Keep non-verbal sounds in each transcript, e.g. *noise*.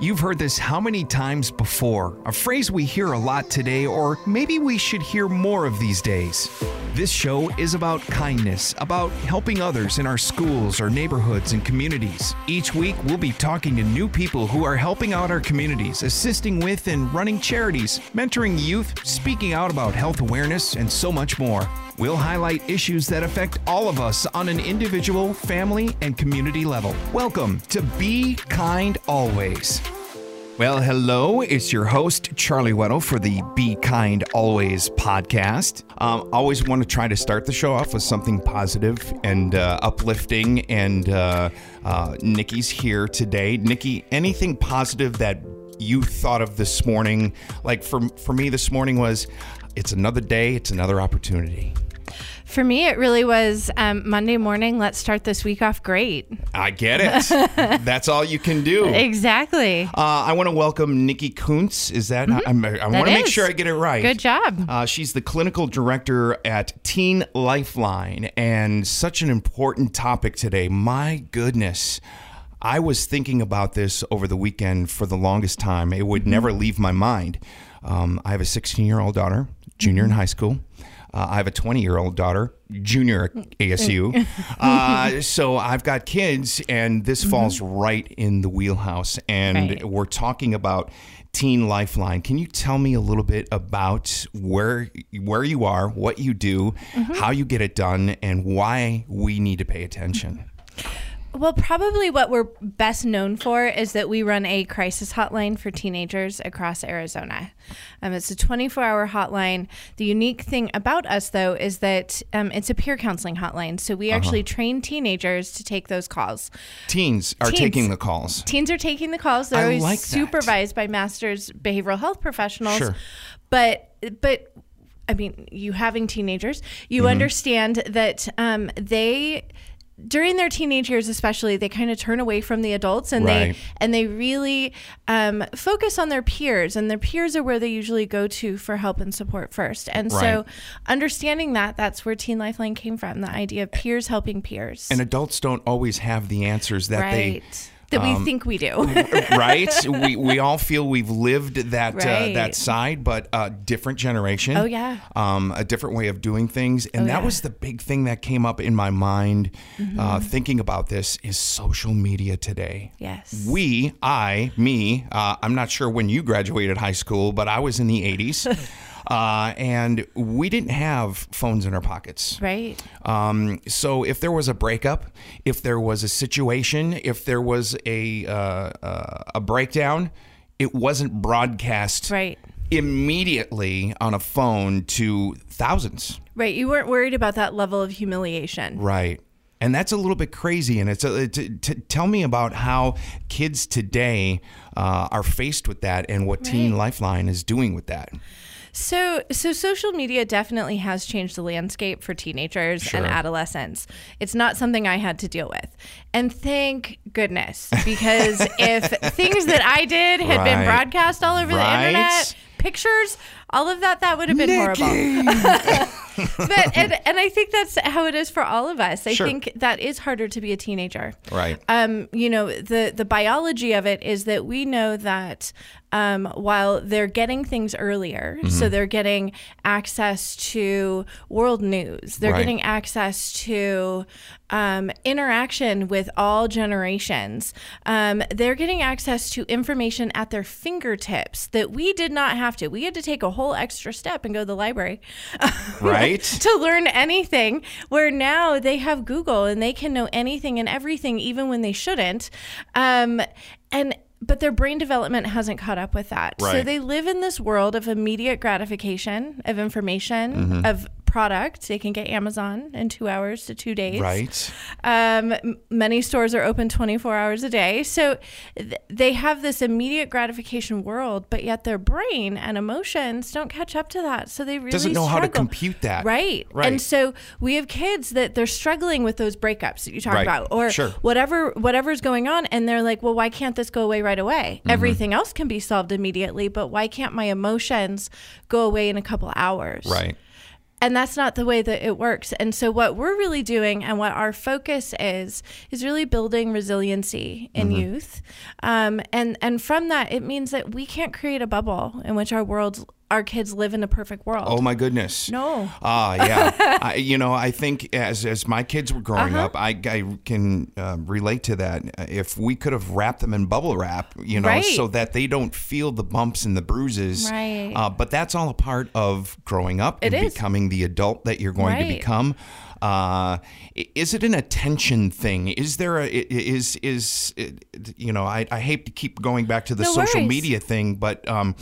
You've heard this how many times before? A phrase we hear a lot today, or maybe we should hear more of these days. This show is about kindness, about helping others in our schools, our neighborhoods, and communities. Each week, we'll be talking to new people who are helping out our communities, assisting with and running charities, mentoring youth, speaking out about health awareness, and so much more. We'll highlight issues that affect all of us on an individual, family, and community level. Welcome to Be Kind Always. Well, hello. It's your host, Charlie Weddle, for the Be Kind Always podcast. Um, always want to try to start the show off with something positive and uh, uplifting. And uh, uh, Nikki's here today. Nikki, anything positive that you thought of this morning? Like for, for me, this morning was it's another day, it's another opportunity. For me, it really was um, Monday morning. Let's start this week off great. I get it. *laughs* That's all you can do. Exactly. Uh, I want to welcome Nikki Kuntz. Is that? I, I want to make sure I get it right. Good job. Uh, she's the clinical director at Teen Lifeline, and such an important topic today. My goodness. I was thinking about this over the weekend for the longest time. It would never leave my mind. Um, I have a 16 year old daughter, junior in high school. Uh, I have a 20 year old daughter, junior at ASU. *laughs* Uh, so I've got kids, and this falls right in the wheelhouse. And Right. we're talking about Teen Lifeline. Can you tell me a little bit about where where you are, what you do, how you get it done, and why we need to pay attention? *laughs* Well, probably what we're best known for is that we run a crisis hotline for teenagers across Arizona. Um, it's a 24 hour hotline. The unique thing about us, though, is that um, it's a peer counseling hotline. So we actually train teenagers to take those calls. Teens are Teens. taking the calls. Teens are taking the calls. They're I always like that. supervised by masters behavioral health professionals. Sure. But but I mean, you having teenagers, you Mm-hmm. understand that um, they during their teenage years especially they kind of turn away from the adults and Right. they and they really um, focus on their peers and their peers are where they usually go to for help and support first. And so understanding that that's where teen lifeline came from the idea of peers helping peers. And adults don't always have the answers that right. they that um, we think we do *laughs* right? We we all feel we've lived that uh, that side, but a different generation. Oh, yeah. um, a different way of doing things, and Oh, that yeah. Mm-hmm. was the big thing that came up in my mind uh, thinking about this is social media today. yes We, I, me, uh, I'm not sure when you graduated high school, but I was in the 80s. *laughs* Uh, and we didn't have phones in our pockets. right Um, so if there was a breakup, if there was a situation, if there was a uh, uh, a breakdown, it wasn't broadcast right immediately on a phone to thousands. right you weren't worried about that level of humiliation Right. And that's a little bit crazy. And it's a, t- t- tell me about how kids today uh, are faced with that and what Teen Lifeline is doing with that. So, so social media definitely has changed the landscape for teenagers and adolescents. It's not something I had to deal with, and thank goodness, because *laughs* if things that I did had been broadcast all over Right. the internet, pictures, all of that, that would have been horrible. *laughs* but and, and I think that's how it is for all of us. I Sure. think that is harder to be a teenager. Right. Um, you know, the the biology of it is that we know that um, while they're getting things earlier, Mm-hmm. so they're getting access to world news, they're Right. getting access to um, interaction with all generations. Um, they're getting access to information at their fingertips that we did not have to. We had to take a whole extra step and go to the library *laughs* Right. *laughs* to learn anything. Where now they have Google and they can know anything and everything, even when they shouldn't. Um, and but their brain development hasn't caught up with that. So they live in this world of immediate gratification, of information, Mm-hmm. of product. They can get Amazon in two hours to two days. Right. Um, many stores are open 24 hours a day. So th- they have this immediate gratification world, but yet their brain and emotions don't catch up to that. So they really Doesn't know how to compute that. Right. Right. And so we have kids that they're struggling with those breakups that you talk Right. about or Sure. whatever whatever's going on and they're like, "Well, why can't this go away right away? Mm-hmm. Everything else can be solved immediately, but why can't my emotions go away in a couple hours?" Right. And that's not the way that it works and so what we're really doing and what our focus is is really building resiliency in Mm-hmm. youth um, and and from that it means that we can't create a bubble in which our world our kids live in a perfect world Oh my goodness. No. Ah, yeah. *laughs* I, you know, I think as as my kids were growing Uh-huh. up, I, I can uh, relate to that. If we could have wrapped them in bubble wrap, you know, Right. so that they don't feel the bumps and the bruises. Right. Uh, but that's all a part of growing up It and is. becoming the adult that you're going to become. Uh, is it an attention thing? Is there a is is you know? I, I hate to keep going back to the No social worries. media thing, but um,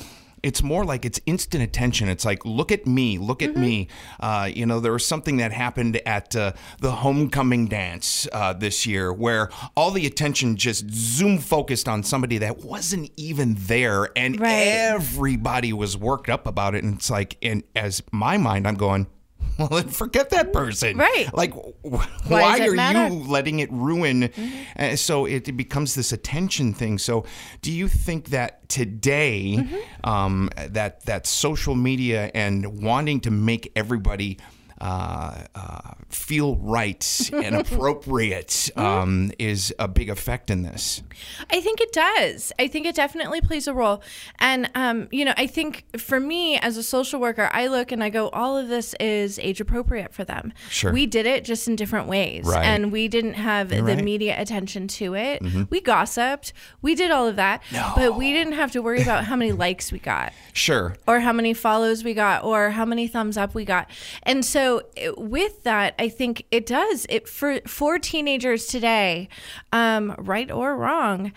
it's more like it's instant attention. It's like, look at me, look at me. Uh, you know, there was something that happened at uh, the homecoming dance uh, this year where all the attention just zoom focused on somebody that wasn't even there, and Right. everybody was worked up about it. And it's like, and as my mind, I'm going. *laughs* Well, then forget that person. Right. Like, wh- why, Why are matter? you letting it ruin? Uh, so it, it becomes this attention thing. So, do you think that today, um, that that social media and wanting to make everybody uh, uh, feel right and *laughs* appropriate um, is a big effect in this? I think it does. I think it definitely plays a role. And, um, you know, I think for me as a social worker, I look and I go, all of this is age appropriate for them. Sure. We did it just in different ways. Right. And we didn't have the right. Mm-hmm. media attention to it. We gossiped. We did all of that. But we didn't have to worry about how many likes we got Sure. or how many follows we got or how many thumbs up we got and so it- with that i think it does. It for for teenagers today um, right or wrong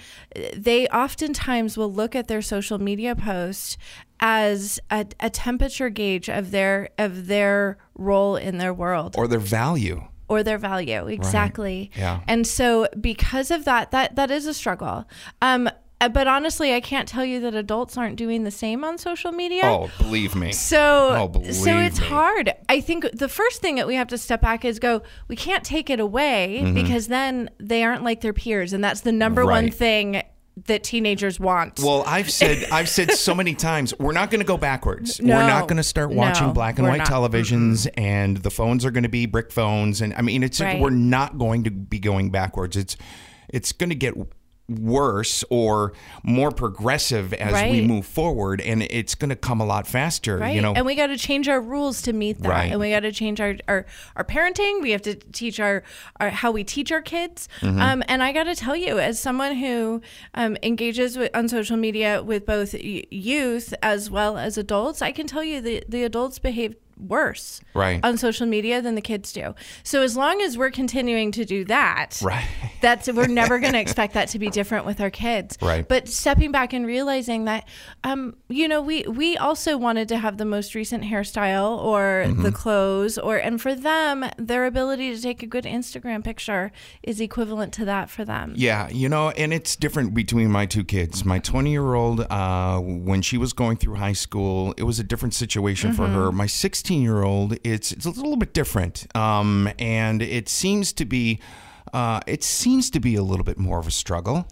they oftentimes will look at their social media post as a, a temperature gauge of their of their role in their world. Or their value. or their value exactly. Yeah. and so because of that that that is a struggle. Um but honestly i can't tell you that adults aren't doing the same on social media Oh, believe me. so, Oh, believe so it's me. hard. I think the first thing that we have to step back is go. We can't take it away because then they aren't like their peers, and that's the number one Mm-hmm. Thing that teenagers want. Well, I've *laughs* said I've said so many times we're not going to go backwards. No. we're not going to start watching No, black and white not. televisions, and the phones are going to be brick phones. And I mean, it's Right. we're not going to be going backwards. It's it's going to get worse or more progressive as we move forward, and it's going to come a lot faster. Right. You know, and we got to change our rules to meet that. Right. And we got to change our, our, our parenting. We have to teach our, our how we teach our kids. Mm-hmm. Um, and I got to tell you, as someone who um, engages with, on social media with both youth as well as adults, I can tell you the, the adults behave worse Right. on social media than the kids do. So as long as we're continuing to do that, Right. that's we're never going *laughs* to expect that to be different with our kids. Right. But stepping back and realizing that, um, you know, we we also wanted to have the most recent hairstyle or Mm-hmm. the clothes, or and for them, their ability to take a good Instagram picture is equivalent to that for them. Yeah, you know, and it's different between my two kids. My 20 year old, uh, when she was going through high school, it was a different situation for her. My 16 year old, it's it's a little bit different, um, and it seems to be, uh, it seems to be a little bit more of a struggle.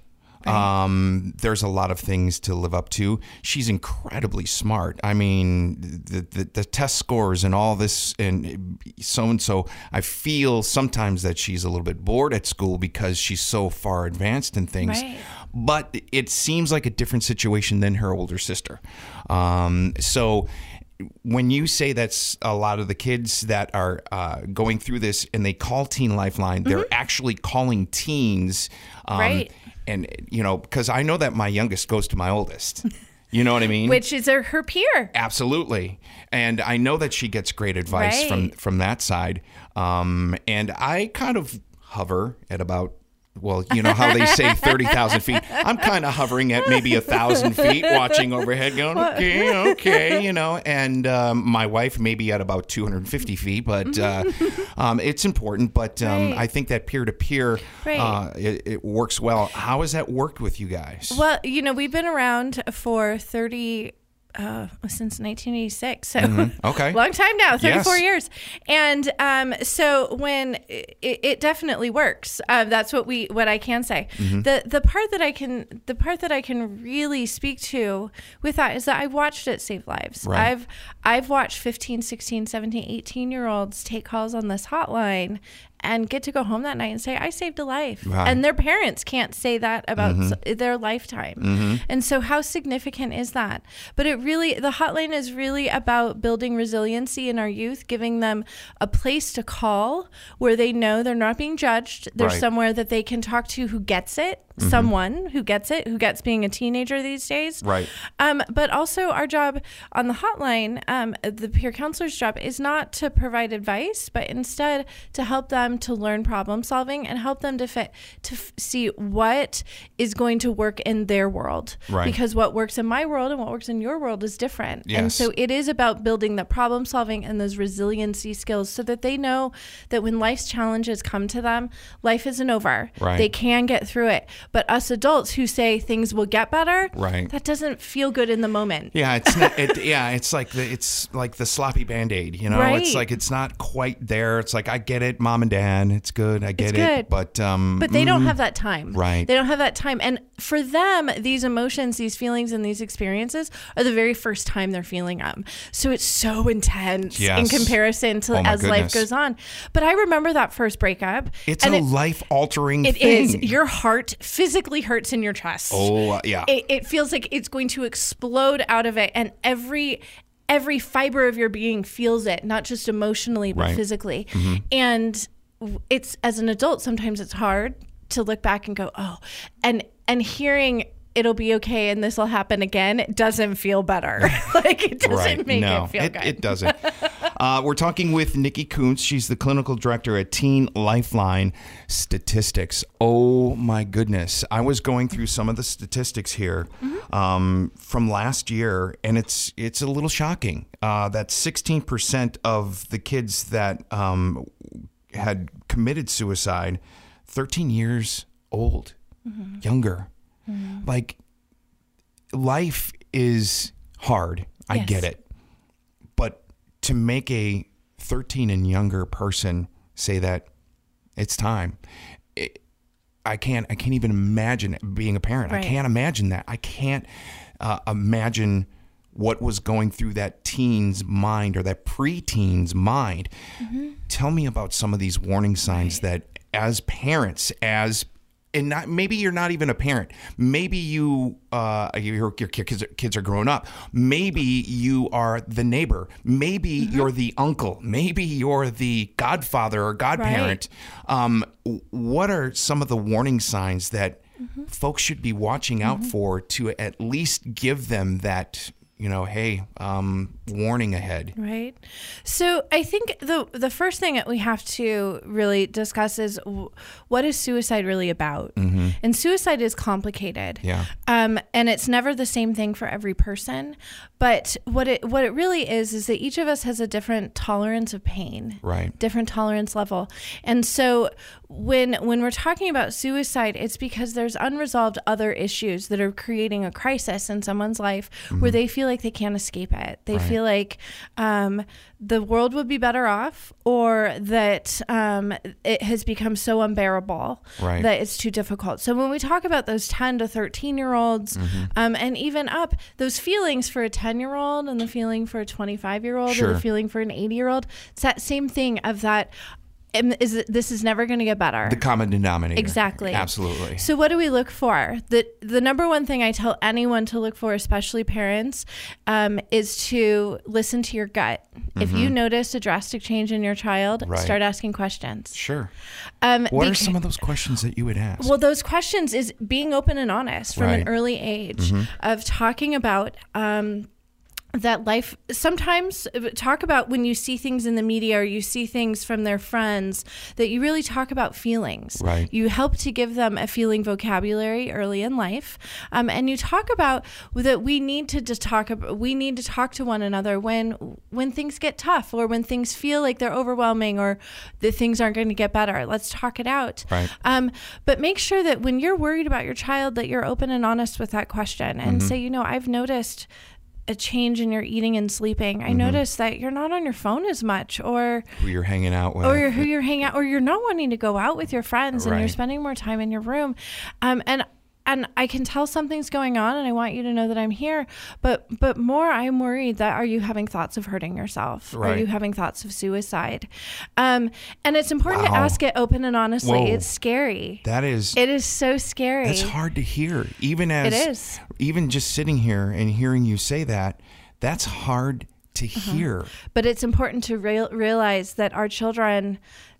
Um, there's a lot of things to live up to. She's incredibly smart. I mean, the, the, the test scores and all this, and so and so. I feel sometimes that she's a little bit bored at school because she's so far advanced in things. Right. But it seems like a different situation than her older sister. Um, so when you say that's a lot of the kids that are uh, going through this and they call Teen Lifeline, they're actually calling teens. Um, Mm-hmm. Right. And, you know, because I know that my youngest goes to my oldest. You know what I mean? *laughs* Which is her, her peer. Absolutely, and I know that she gets great advice from from that side. Um, and I kind of hover at about well, you know how they say 30,000 feet. I'm kind of hovering at maybe a thousand feet, watching overhead, going, okay, okay, you know. And um, my wife maybe at about 250 feet, but uh, um, it's important. But um, Right. I think that peer to peer, it it works well. How has that worked with you guys? Well, you know, we've been around for 30 uh, since 1986. So *laughs* Okay. long time now, 34 Yes. years. And um, so when it, it definitely works, uh, that's what we what I can say. Mm-hmm. The the part that I can the part that I can really speak to with that is that I've watched it save lives. Right. I've I've watched 15, 16, 17, 18 year olds take calls on this hotline and get to go home that night and say I saved a life. Right. Mm-hmm. And their parents can't say that about s- their lifetime. And so how significant is that? But it really the hotline is really about building resiliency in our youth, giving them a place to call where they know they're not being judged. There's Right. somewhere that they can talk to who gets it, someone who gets it, who gets being a teenager these days. Right. Um, but also, our job on the hotline, um, the peer counselor's job, is not to provide advice, but instead to help them to learn problem solving and help them to fit to f- see what is going to work in their world. Right. Because what works in my world and what works in your world is different. And so it is about building the problem solving and those resiliency skills so that they know that when life's challenges come to them, life isn't over. Right. They can get through it. But us adults who say things will get better, Right. that doesn't feel good in the moment. Yeah, it's not, it, *laughs* yeah, it's like the it's like the sloppy band aid. You know, Right. it's like it's not quite there. It's like I get it, mom and dad, it's good, I get it, but um, But they don't have that time. Right. They don't have that time. And for them, these emotions, these feelings, and these experiences are the very first time they're feeling them. So it's so intense in comparison to Oh as life goes on. But I remember that first breakup. it's a it- life altering It thing. is. Your heart physically hurts in your chest. oh uh, yeah, It, it feels like it's going to explode out of it, and every every fiber of your being feels it, not just emotionally but Right. Mm-hmm. physically. And w- it's as an adult, sometimes it's hard to look back and go, oh, and and hearing. It'll be okay, and this will happen again. It doesn't feel better. *laughs* like it doesn't right. make no, it feel good. it doesn't. uh, we're talking with Nikki Kuntz. She's the clinical director at Teen Lifeline Statistics. Oh my goodness. I was going through some of the statistics here Mm-hmm. um, from last year, and it's it's a little shocking uh, that 16% of the kids that um, had committed suicide, 13 years old, Mm-hmm. younger. Like, life is hard. I Yes. get it. But to make a 13 and younger person say that it's time, it, I can't. I can't even imagine being a parent. Right. I can't imagine that. I can't uh, imagine what was going through that teen's mind or that pre-teen's mind. Mm-hmm. Tell me about some of these warning signs that, as parents, as and not, maybe you're not even a parent. Maybe you, uh, your, your kids, kids are growing up. Maybe you are the neighbor. Maybe you're the uncle. Maybe you're the godfather or godparent. Um, what are some of the warning signs that folks should be watching out for to at least give them that, you know, hey, um, warning ahead? Right. So I think the the first thing that we have to really discuss is w- what is suicide really about? And suicide is complicated. Mm-hmm. Yeah. Um, and it's never the same thing for every person. But what it what it really is is that each of us has a different tolerance of pain. Right. Different tolerance level. And so when when we're talking about suicide, it's because there's unresolved other issues that are creating a crisis in someone's life where they feel like they can't escape it. They feel like um, the world would be better off, or that um, it has become so unbearable Right. that it's too difficult. So when we talk about those 10 to 13 year olds, Mm-hmm. um, and even up, those feelings for a 10 year old and the feeling for a 25 year old or Sure. the feeling for an 80 year old, it's that same thing of that. Is it- this is never going to get better? The common denominator. Exactly. Absolutely. So what do we look for? The the number one thing I tell anyone to look for, especially parents, um, is to listen to your gut. If you notice a drastic change in your child, Mm-hmm. Right. start asking questions. Sure. Um, What are some of those questions that you would ask? well, those questions is being open and honest from Right. an early age of talking about. Um, that life sometimes uh, talk about when you see things in the media or you see things from their friends that you really talk about feelings Right. you help to give them a feeling vocabulary early in life um, and you talk about that we need to just talk about we need to talk to one another when when things get tough or when things feel like they're overwhelming or that things aren't going to get better let's talk it out Right. um, but make sure that when you're worried about your child that you're open and honest with that question and Mm-hmm. say you know i've noticed a change in your eating and sleeping. Mm-hmm. I noticed that you're not on your phone as much or Who you're hanging out with. or who you're hanging out or you're not wanting to go out with your friends and you're spending more time in your room. Um, and and I can tell something's going on and I want you to know that I'm here. But but more I'm worried that are you having thoughts of hurting yourself? Are you having thoughts of suicide? Um, and it's important to ask it open and honestly. Whoa. It's scary. that is It is so scary. It's hard to hear, even as is. even just sitting here and hearing you say that. That's hard to Uh-huh. hear. But it's important to real realize that our children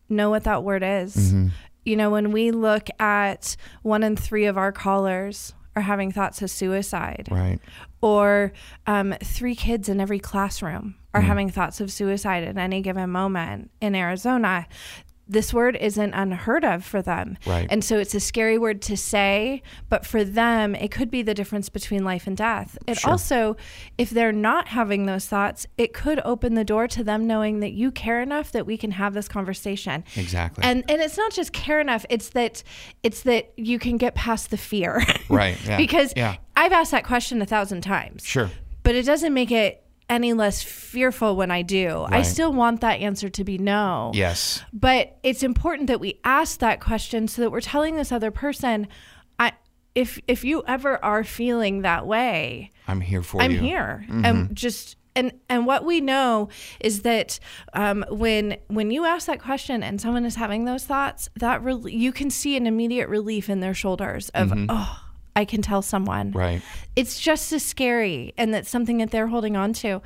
know what that word is. Mm-hmm. You know, when we look at one in three of our callers are having thoughts of suicide, Right. or um, three kids in every classroom are Mm-hmm. having thoughts of suicide at any given moment in Arizona. This word isn't unheard of for them. Right. And so it's a scary word to say, but for them, it could be the difference between life and death. It Sure. also, if they're not having those thoughts, it could open the door to them knowing that you care enough that we can have this conversation. Exactly. And and it's not just care enough, it's that it's that you can get past the fear. Right, yeah, *laughs* because yeah. I've asked that question a thousand times. Sure. But it doesn't make it any less fearful when I do. I still want that answer to be no. Yes. But it's important that we ask that question so that we're telling this other person, I if if you ever are feeling that way, I'm here for you. I'm here. Mm-hmm. And just and and what we know is that um, when when you ask that question and someone is having those thoughts, that really you can see an immediate relief in their shoulders of oh, I can tell someone. Right. It's just as scary, and that's something that they're holding on to.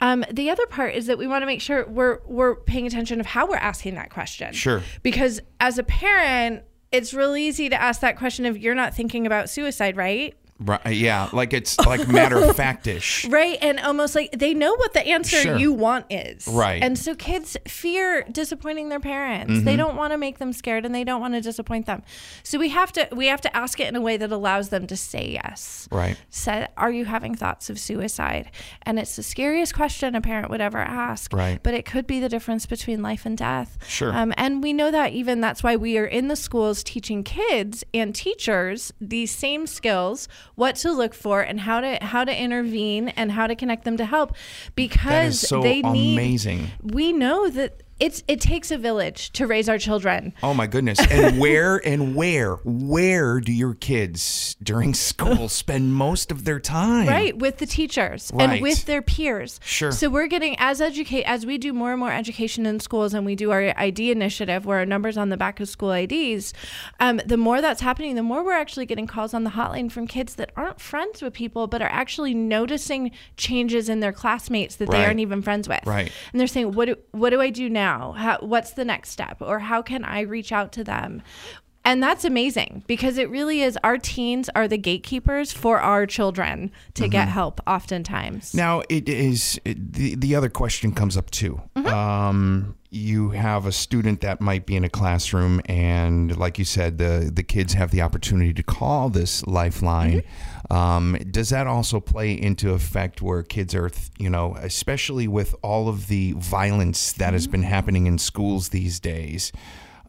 Um, the other part is that we want to make sure we're we're paying attention of how we're asking that question. Sure. Because as a parent, it's really easy to ask that question if you're not thinking about suicide, right? Right. Yeah. Like it's *laughs* like matter of factish. Right. And almost like they know what the answer Sure. you want is. Right. And so kids fear disappointing their parents. Mm-hmm. They don't want to make them scared and they don't want to disappoint them. So we have to we have to ask it in a way that allows them to say yes. Right. Say, are you having thoughts of suicide? And it's the scariest question a parent would ever ask. Right. But it could be the difference between life and death. Sure. Um, and we know that even that's why we are in the schools teaching kids and teachers these same skills, what to look for and how to how to intervene and how to connect them to help because so they need amazing. we know that it's it takes a village to raise our children. Oh my goodness. And *laughs* where and where where do your kids during school spend most of their time? Right, with the teachers Right. and with their peers. Sure. So we're getting as educate as we do more and more education in schools, and we do our ID initiative where our numbers on the back of school IDs. Um, the more that's happening, the more we're actually getting calls on the hotline from kids that aren't friends with people, but are actually noticing changes in their classmates that they aren't even friends with. Right. And they're saying, "What do what do I do now? How, what's the next step? Or how can I reach out to them?" And that's amazing because it really is our teens are the gatekeepers for our children to get help oftentimes. Now it is it, the the other question comes up too. Mm-hmm. Um, you have a student that might be in a classroom, and like you said, the the kids have the opportunity to call this lifeline. Mm-hmm. Um, does that also play into effect where kids are, you know, especially with all of the violence that has Mm-hmm. been happening in schools these days?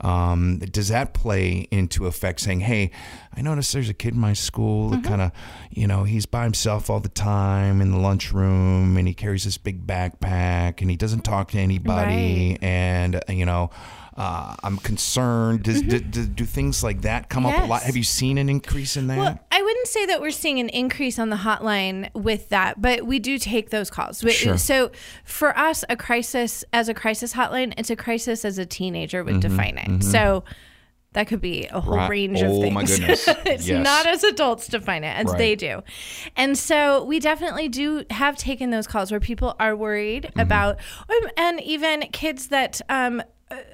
Um, does that play into effect saying, hey, I noticed there's a kid in my school that kind of, you know, he's by himself all the time in the lunchroom and he carries this big backpack and he doesn't talk to anybody. And, uh, you know, uh, I'm concerned. Does, do, do, do things like that come up a lot? Have you seen an increase in that? Well, I wouldn't say that we're seeing an increase on the hotline with that, but we do take those calls. Sure. So for us, a crisis as a crisis hotline, it's a crisis as a teenager would define it. So that could be a whole Mm-hmm, Right. range of Oh, things. my goodness. *laughs* it's Yes. not as adults define it as Right. they do. And so we definitely do have taken those calls where people are worried Mm-hmm. about, um, and even kids that um,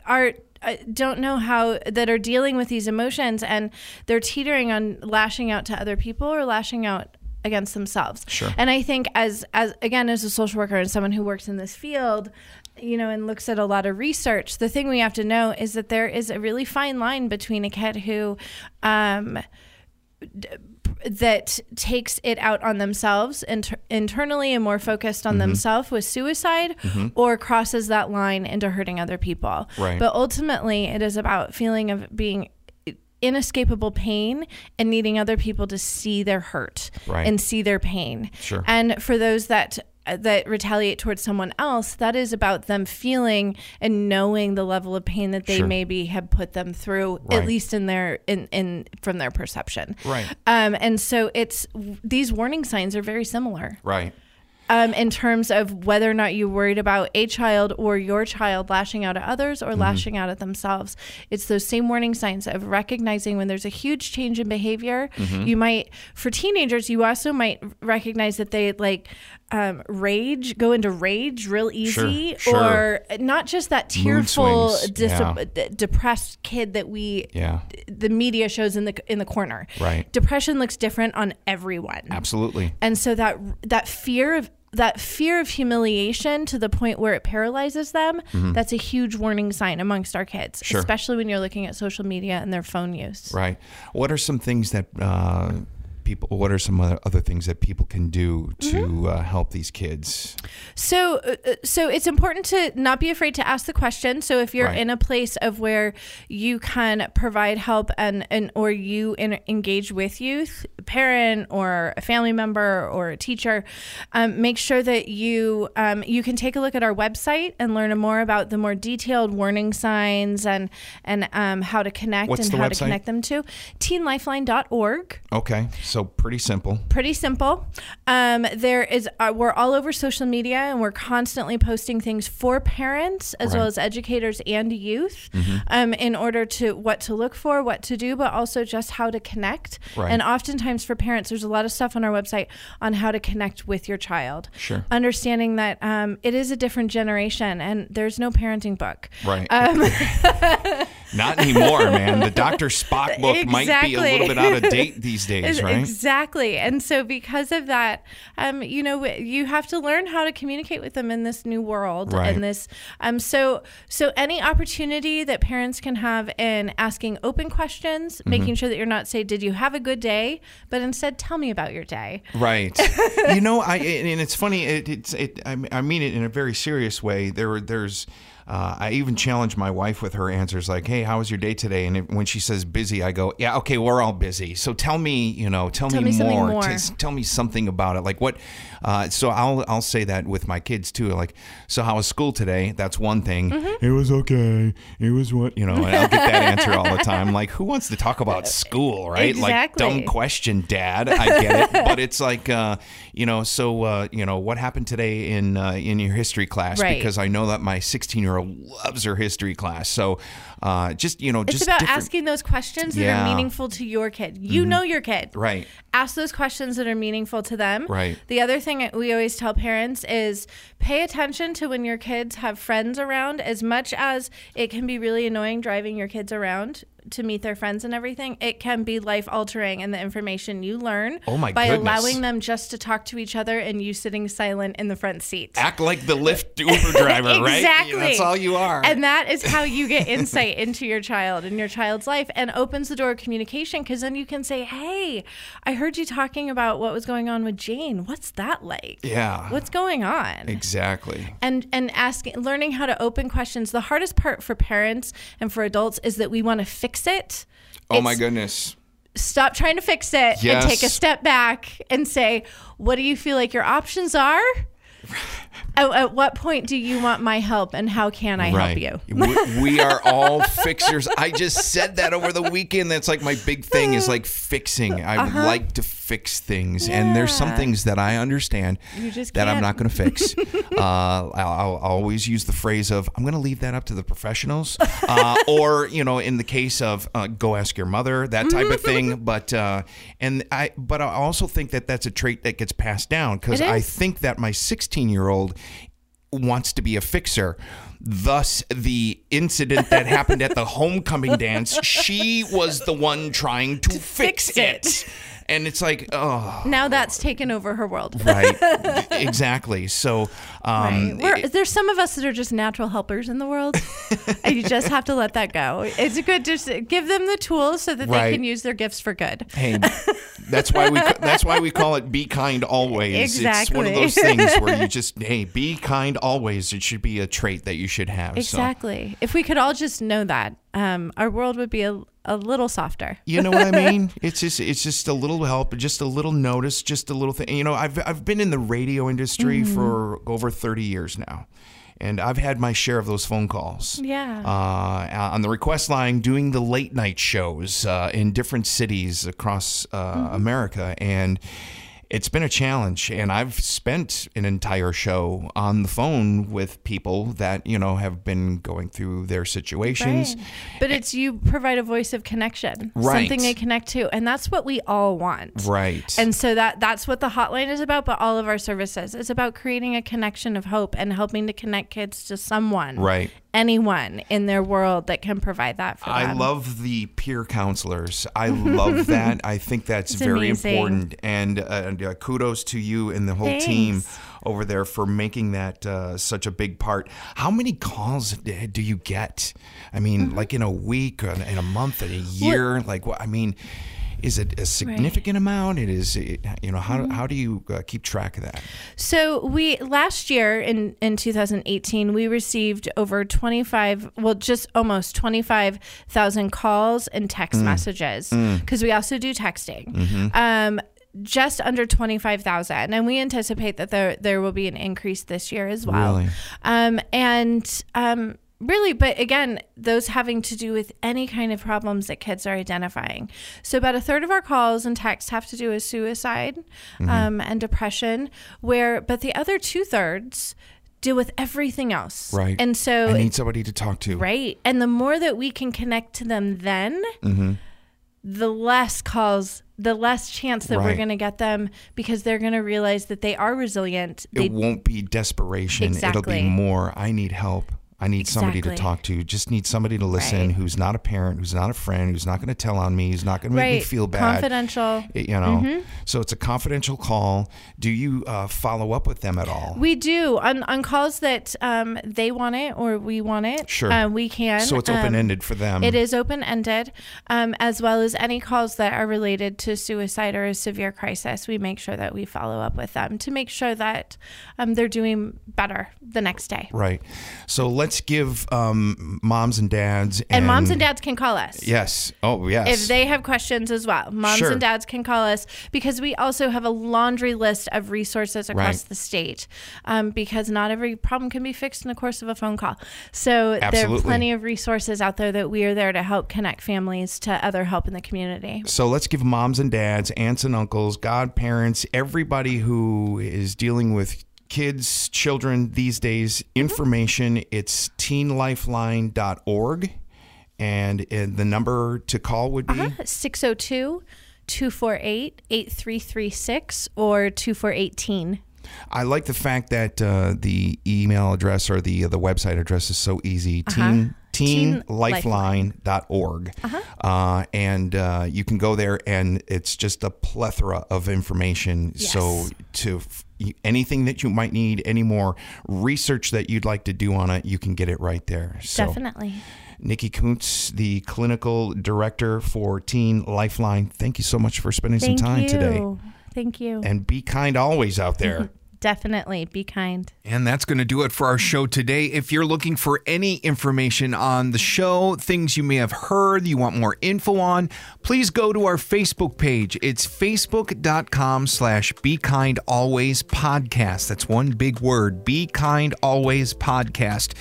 are uh, don't know how that are dealing with these emotions and they're teetering on lashing out to other people or lashing out against themselves. Sure. And I think as as again as a social worker and someone who works in this field, you know, and looks at a lot of research, the thing we have to know is that there is a really fine line between a kid who um d- that takes it out on themselves inter- internally and more focused Mm-hmm. on themselves with suicide or crosses that line into hurting other people. Right. But ultimately it is about feeling of being inescapable pain and needing other people to see their hurt Right. and see their pain. Sure. And for those that that retaliate towards someone else, that is about them feeling and knowing the level of pain that they Sure. maybe have put them through, Right. at least in their in, in from their perception. Right. Um, and so it's these warning signs are very similar Right. Um, in terms of whether or not you're worried about a child or your child lashing out at others or lashing out at themselves. It's those same warning signs of recognizing when there's a huge change in behavior. You might, for teenagers, you also might recognize that they like um, rage, go into rage real easy, sure. or not just that tearful, dis- yeah. d- depressed kid that we Yeah. the media shows in the in the corner. Right. Depression looks different on everyone. Absolutely. And so that that fear of that fear of humiliation to the point where it paralyzes them, that's a huge warning sign amongst our kids, Mm-hmm. Sure. especially when you're looking at social media and their phone use. Right. What are some things that uh, people? What are some other, other things that people can do to Mm-hmm. uh, help these kids? So, uh, uh, so it's important to not be afraid to ask the question. So, if you're Right. in a place of where you can provide help and and or you in, engage with youth, parent or a family member or a teacher, um, make sure that you um, you can take a look at our website and learn more about the more detailed warning signs and and um, how to connect What's and how website? to connect them to teenlifeline.org Okay. So pretty simple. pretty simple. Um, there is uh, we're all over social media and we're constantly posting things for parents as well as educators and youth Mm-hmm. um, in order to what to look for, what to do, but also just how to connect. Right. And oftentimes for parents, there's a lot of stuff on our website on how to connect with your child. Sure. Understanding that um, it is a different generation and there's no parenting book. Right. Um, *laughs* *laughs* Not anymore, man. The Dr. Spock book might be a little bit out of date these days, right? Exactly. And so because of that, um, you know, you have to learn how to communicate with them in this new world Right. and this um so so any opportunity that parents can have in asking open questions, Mm-hmm. making sure that you're not say, Did you have a good day? But instead tell me about your day. Right. *laughs* you know, I and it's funny. It, it's it. I mean- I mean it in a very serious way. There, there's. Uh, I even challenge my wife with her answers, like, "Hey, how was your day today?" And when she says busy, I go, "Yeah, okay, we're all busy. So tell me, you know, tell, Tell me, me more. more. T- tell me something about it. Like what? Uh, so I'll I'll say that with my kids too. Like, so how was school today? That's one thing. Mm-hmm. It was okay. It was what you know. And I'll get that answer all the *laughs* time. Like, who wants to talk about school, right? Like Exactly. dumb question, Dad. I get it, but it's like, uh, you know, so uh, you know, what happened today in uh, in your history class? Right. Because I know that my 16 year old loves her history class. So, uh, just you know, It's just about different- asking those questions that Yeah. Mm-hmm. are meaningful to your kid. You know your kid. Right. ask those questions that are meaningful to them. Right. The other thing we always tell parents is pay attention to when your kids have friends around as much as it can be really annoying driving your kids around to meet their friends and everything. It can be life altering in the information you learn Oh my by goodness. allowing them just to talk to each other and you sitting silent in the front seat. Act like the Lyft Uber driver, right? Exactly. That's all you are. And that is how you get insight into your child and your child's life and opens the door of communication because then you can say, Hey, I heard you talking about what was going on with Jane. What's that like? yeah. What's going on? exactly. and and asking learning how to open questions. The hardest part for parents and for adults is that we want to fix it. Oh my goodness. Stop trying to fix it and take a step back and say, what do you feel like your options are? *laughs* at, at what point do you want my help and how can I help you? we, *laughs* we are all fixers. I just said that over the weekend. That's like my big thing is like fixing. I Uh-huh. would like to fix things, and there's some things that I understand that I'm can't. going to fix. *laughs* uh, I'll, I'll always use the phrase of I'm going to leave that up to the professionals, uh, or you know, in the case of uh, go ask your mother, that type of thing. *laughs* But uh, and I, but I also think that that's a trait that gets passed down because I think that my 16 year old wants to be a fixer. thus the incident that happened at the *laughs* homecoming dance, she was the one trying to, fix, fix it. it. And it's like, oh, Now that's taken over her world. *laughs* right, *laughs* exactly. So, um, Right. There's some of us that are just natural helpers in the world, and *laughs* you just have to let that go. It's good to just give them the tools so that Right. they can use their gifts for good. Hey, that's why we that's why we call it be kind always. Exactly. It's one of those things where you just hey, be kind always. It should be a trait that you should have. So, Exactly. If we could all just know that, um, our world would be a, a little softer. you know what I *laughs* mean? It's just it's just a little help, just a little notice, just a little thing. You know, I've I've been in the radio industry Mm-hmm. for over 30 years now. And I've had my share of those phone calls. Yeah. Uh, on the request line, doing the late night shows uh, in different cities across uh, Mm-hmm. America. And it's been a challenge. And I've spent an entire show on the phone with people that, you know, have been going through their situations. Right. But it's you provide a voice of connection, Right. something they connect to, and that's what we all want. Right. And so that that's what the hotline is about, but all of our services. It's about creating a connection of hope and helping to connect kids to someone. Right. Anyone in their world that can provide that for them. I love the peer counselors. I love *laughs* that. I think that's It's very amazing. important. And, uh, and uh, kudos to you and the whole team over there for making that uh, such a big part. How many calls do you get? I mean, Mm-hmm. like in a week, or in a month, in a year. Like, what? I mean, is it a significant amount? It is. It, you know, how Mm-hmm. how do you uh, keep track of that? So we last year in in 2018 we received over 25 well just almost 25,000 calls and text messages because we also do texting. Um just under 25,000 and we anticipate that there there will be an increase this year as well. Really? Um and um Really, but again, those having to do with any kind of problems that kids are identifying. So, about a third of our calls and texts have to do with suicide um, and depression, where, but the other two thirds deal with everything else. Right. And so, I need somebody to talk to. right. And the more that we can connect to them then, Mm-hmm. the less calls, the less chance that we're going to get them because they're going to realize that they are resilient. They It won't be desperation. It'll Exactly. be more. I need help. I need somebody to talk to. Just need somebody to listen Right. who's not a parent, who's not a friend, who's not going to tell on me, who's not going to make me feel bad. Confidential. It- you know, Mm-hmm. so it's a confidential call. Do you uh, follow up with them at all? We do on on calls that um, they want it or we want it. Sure. uh, we can. so it's Um, open ended for them. It is open ended, um, as well as any calls that are related to suicide or a severe crisis. We make sure that we follow up with them to make sure that um, they're doing better the next day. Right. So let's give um, moms and dads And, moms and dads can call us. Yes. Oh, yes. If they have questions as well, moms Sure. and dads can call us because we also have a laundry list of resources across Right. the state. Um, because not every problem can be fixed in the course of a phone call. So there are plenty of resources out there that we are there to help connect families to other help in the community. So let's give moms and dads, aunts and uncles, godparents, everybody who is dealing with kids, children these days information. It's teenlifeline.org. And, and the number to call would be 602 248 8336 or 2418. I like the fact that uh, the email address or the the website address is so easy. Teen Teen teenlifeline.org. Uh, and uh, you can go there and it's just a plethora of information. So to f- anything that you might need, any more research that you'd like to do on it, you can get it right there. So Definitely. Nikki Kuntz, the clinical director for Teen Lifeline, thank you so much for spending Thank some time you. today. Thank you. And be kind always out there. *laughs* Definitely. Be kind. And that's going to do it for our show today. If you're looking for any information on the show, things you may have heard, you want more info on, please go to our Facebook page. It's facebook.com slash be kind always podcast. That's one big word, be kind always podcast.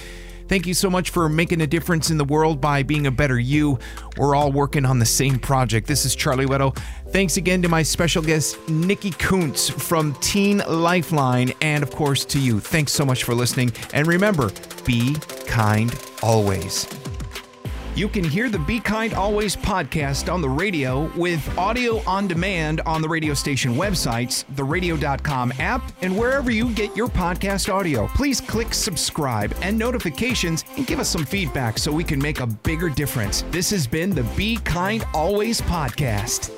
Thank you so much for making a difference in the world by being a better you. We're all working on the same project. This is Charlie Weddle. Thanks again to my special guest, Nikki Kuntz from Teen Lifeline, and of course to you. Thanks so much for listening. And remember, be kind always. You can hear the Be Kind Always podcast on the radio with audio on demand on the radio station websites, the radio.com app, and wherever you get your podcast audio. Please click subscribe and notifications and give us some feedback so we can make a bigger difference. This has been the Be Kind Always podcast.